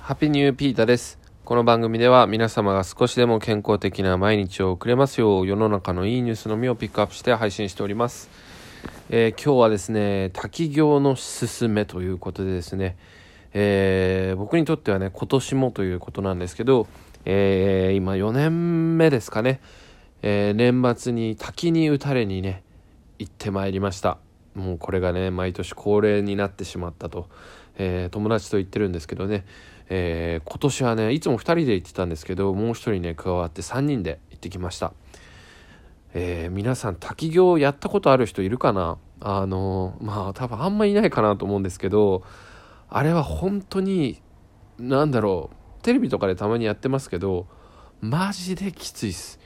ハピニューピータです。この番組では皆様が少しでも健康的な毎日を送れますよう世の中のいいニュースのみをピックアップして配信しております。えー今日はですね、滝行のすすめということでですね、えー僕にとってはね、今年もということなんですけど、えー今4年目ですかね、えー年末に滝に打たれにね、行ってまいりました。もうこれがね、毎年恒例になってしまったと、えー友達と言ってるんですけどね、えー今年はね、いつも2人で行ってたんですけど、もう1人ね、加わって3人で行ってきました。えー皆さん滝行やったことある人いるかな？あのまあ多分あんまいないかなと思うんですけどあれは本当になんだろうテレビとかでたまにやってますけどマジできついっす。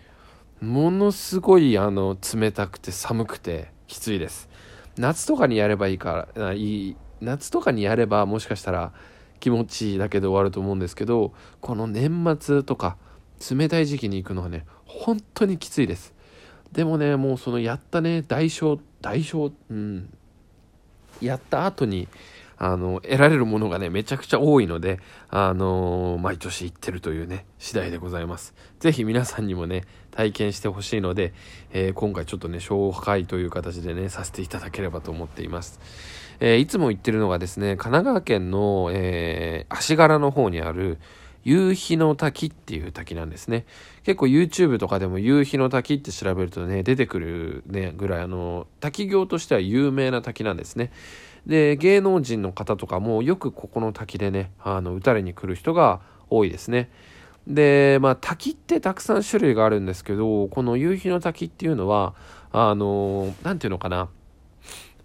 ものすごいあの冷たくて寒くてきついです。夏とかにやればいいからいい夏とかにやればもしかしたら気持ちいいだけで終わると思うんですけどこの年末とか冷たい時期に行くのはね本当にきついです。でもねもうそのやったね代償代償うんやった後にあの得られるものがねめちゃくちゃ多いのであの毎年行ってるというね次第でございます。ぜひ皆さんにもね体験してほしいので、えー今回ちょっとね紹介という形でねさせていただければと思っています。えーいつも行ってるのがですね神奈川県の、えー足柄の方にある夕日の滝っていう滝なんですね。結構 YouTube とかでも夕日の滝って調べるとね出てくるねぐらいあの滝行としては有名な滝なんですね。で芸能人の方とかもよくここの滝でねあの打たれに来る人が多いですね。でまあ滝ってたくさん種類があるんですけどこの夕日の滝っていうのはあの何ていうのかな。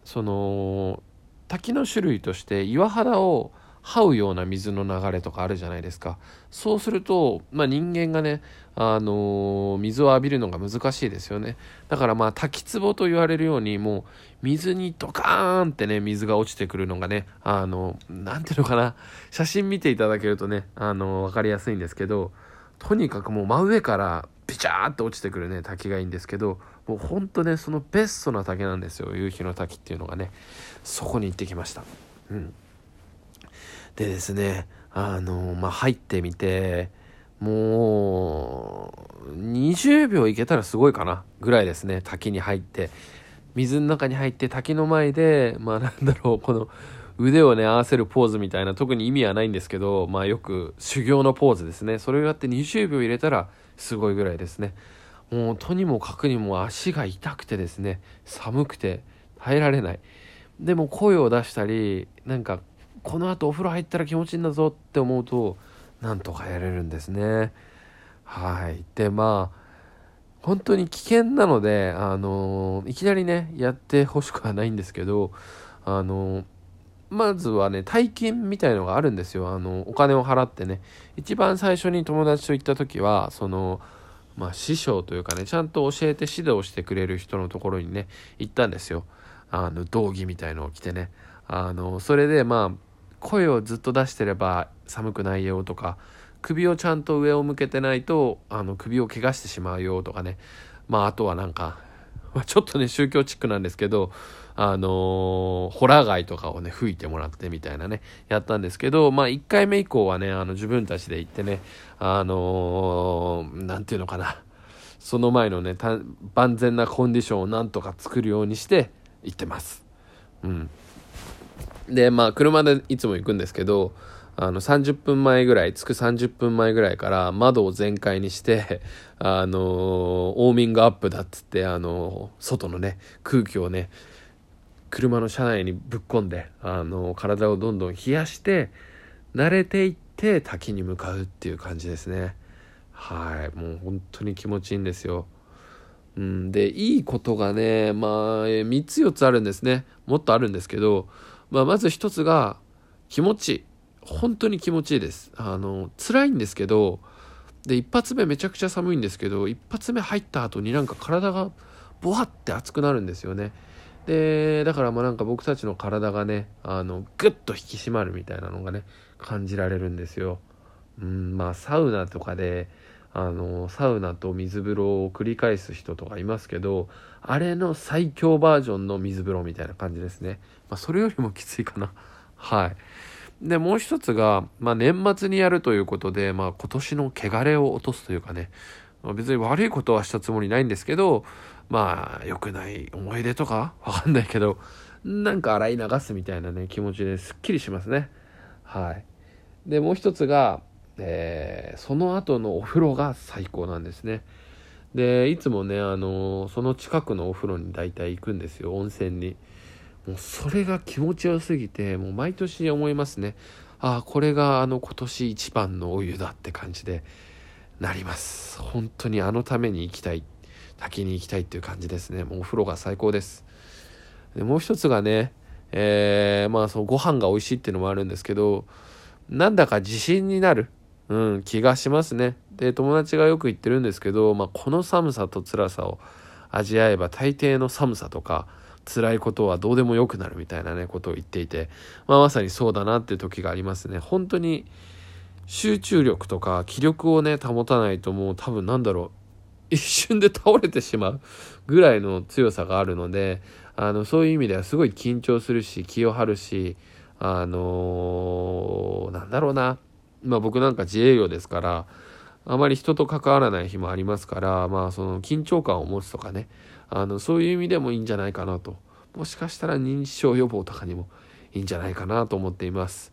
その滝の種類として岩肌を這うような水の流れとかあるじゃないですかそうすると、まあ、人間がね、あのー水を浴びるのが難しいですよねだからまあ滝壺と言われるようにもう水にドカーンってね水が落ちてくるのがねあのなんていうのかな写真見ていただけるとねあの分かりやすいんですけどとにかくもう真上からピチャーって落ちてくるね滝がいいんですけどもうほんとねそのベストな滝なんですよ夕日の滝っていうのがねそこに行ってきましたうんでですねあのまあ入ってみてもう20秒いけたらすごいかなぐらいですね滝に入って。水の中に入って滝の前でまあなんだろうこの腕をね合わせるポーズみたいな特に意味はないんですけどまあよく修行のポーズですね。それをやって20秒入れたらすごいぐらいですね。もうとにもかくにも足が痛くてですね寒くて耐えられない。でも声を出したりなんかこの後お風呂入ったら気持ちいいんだぞって思うとなんとかやれるんですね。はい。でまあ本当に危険なのであのいきなりねやってほしくはないんですけどあのまずはね体験みたいのがあるんですよ。あのお金を払ってね。一番最初に友達と行った時はそのまあ師匠というかねちゃんと教えて指導してくれる人のところにね行ったんですよ。あの道着みたいのを着てね。あのそれでまあ声をずっと出してれば寒くないよとか首をちゃんと上を向けてないとあの首を怪我してしまうよとかね。まああとはなんか、まあ、ちょっとね宗教チックなんですけどあのーホラ貝とかをね吹いてもらってみたいなねやったんですけどまあ1回目以降はねあの自分たちで行ってねあのーていうのかな。その前のね万全なコンディションをなんとか作るようにして行ってます。うん。でまあ車でいつも行くんですけどあの30分前ぐらい着く30分前ぐらいから窓を全開にして あのウォーミングアップだっつってあの外のね空気をね車の車内にぶっ込んであの体をどんどん冷やして慣れていって滝に向かうっていう感じですね。はいもう本当に気持ちいいんですよ。うん、でいいことがねまあ3つ4つあるんですね。もっとあるんですけど、まあ、まず1つが気持ち。いい本当に気持ちいいです。あの辛いんですけどで一発目めちゃくちゃ寒いんですけど一発目入った後になんか体がボワって熱くなるんですよね。でだからまあなんか僕たちの体がねあのグッと引き締まるみたいなのがね感じられるんですよ。うんまあサウナとかであのサウナと水風呂を繰り返す人とかいますけどあれの最強バージョンの水風呂みたいな感じですね、まあ、それよりもきついかな。はい。で、もう一つが、まあ、年末にやるということで、まあ、今年の汚れを落とすというかね、まあ、別に悪いことはしたつもりないんですけど、まあ、良くない思い出とか？わかんないけど、なんか洗い流すみたいなね、気持ちですっきりしますね。はい。で、もう一つが、えー、その後のお風呂が最高なんですね。で、いつもね、あのー、その近くのお風呂に大体行くんですよ、温泉に。もうそれが気持ちよすぎて、もう毎年思いますね。ああ、これがあの今年一番のお湯だって感じでなります。本当にあのために行きたい。滝に行きたいっていう感じですね。もうお風呂が最高です。でもう一つがね、えー、まあそうご飯が美味しいっていうのもあるんですけど、なんだか自信になる、うん、気がしますね。で、友達がよく言ってるんですけど、まあこの寒さと辛さを味わえば大抵の寒さとか、辛いことはどうでもよくなるみたいなね、ことを言っていて、まあ、まさにそうだなっていう時がありますね。本当に集中力とか気力をね、保たないともう多分なんだろう、一瞬で倒れてしまうぐらいの強さがあるので、あの、そういう意味ではすごい緊張するし、気を張るし、あのー、なんだろうな。まあ僕なんか自営業ですから、あまり人と関わらない日もありますから、まあその緊張感を持つとかね、あの、そういう意味でもいいんじゃないかなと。もしかしたら認知症予防とかにもいいんじゃないかなと思っています。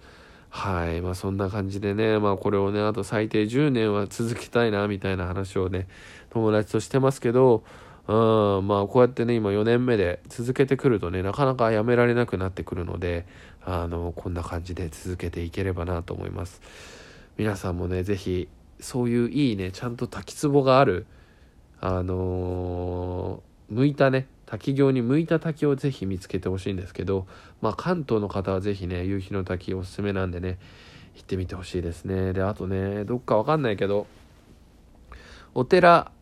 はい。まあそんな感じでね、まあこれをね、あと最低10年は続けたいな、みたいな話をね、友達としてますけど、うん、まあこうやってね、今4年目で続けてくるとね、なかなかやめられなくなってくるので、あの、こんな感じで続けていければなと思います。皆さんもね、是非そういういいね、ちゃんと滝壺がある、あのー、向いたね、滝行に向いた滝をぜひ見つけてほしいんですけど、まあ、関東の方はぜひね、夕日の滝おすすめなんでね、行ってみてほしいですね。で、あとね、どっかわかんないけど、お寺、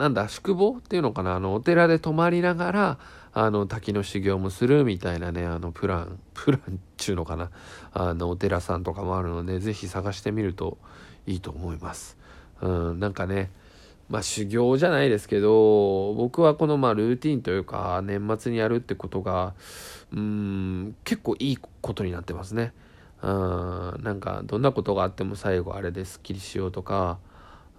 なんだ、宿坊っていうのかな、あの、お寺で泊まりながら、あの、滝の修行もするみたいなね、あの、プラン、プランっちゅうのかな、あの、お寺さんとかもあるので、ぜひ探してみるといいと思います。うん、なんかね、まあ修行じゃないですけど、僕はこのまあルーティンというか、年末にやるってことが、うん、結構いいことになってますね。うん、なんかどんなことがあっても最後あれですっきりしようとか、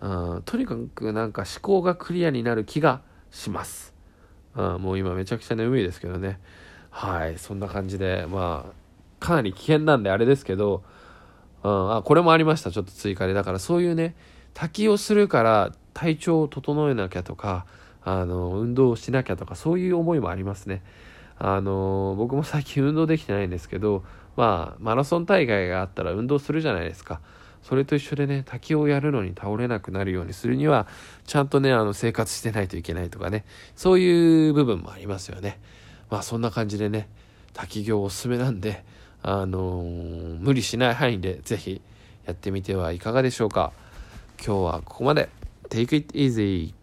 うん、とにかくなんか思考がクリアになる気がします。うん、もう今めちゃくちゃ眠いですけどね。はい、そんな感じで、まあ、かなり危険なんであれですけど、うん、あ、これもありました、ちょっと追加で。だからそういうね、滝をするから体調を整えなきゃとか、あの、運動をしなきゃとか、そういう思いもありますね。あの、僕も最近運動できてないんですけど、まあ、マラソン大会があったら運動するじゃないですか。それと一緒でね、滝をやるのに倒れなくなるようにするには、ちゃんとね、あの、生活してないといけないとかね、そういう部分もありますよね。まあ、そんな感じでね、滝行おすすめなんで、あのー、無理しない範囲でぜひやってみてはいかがでしょうか。今日はここまで。Take it easy.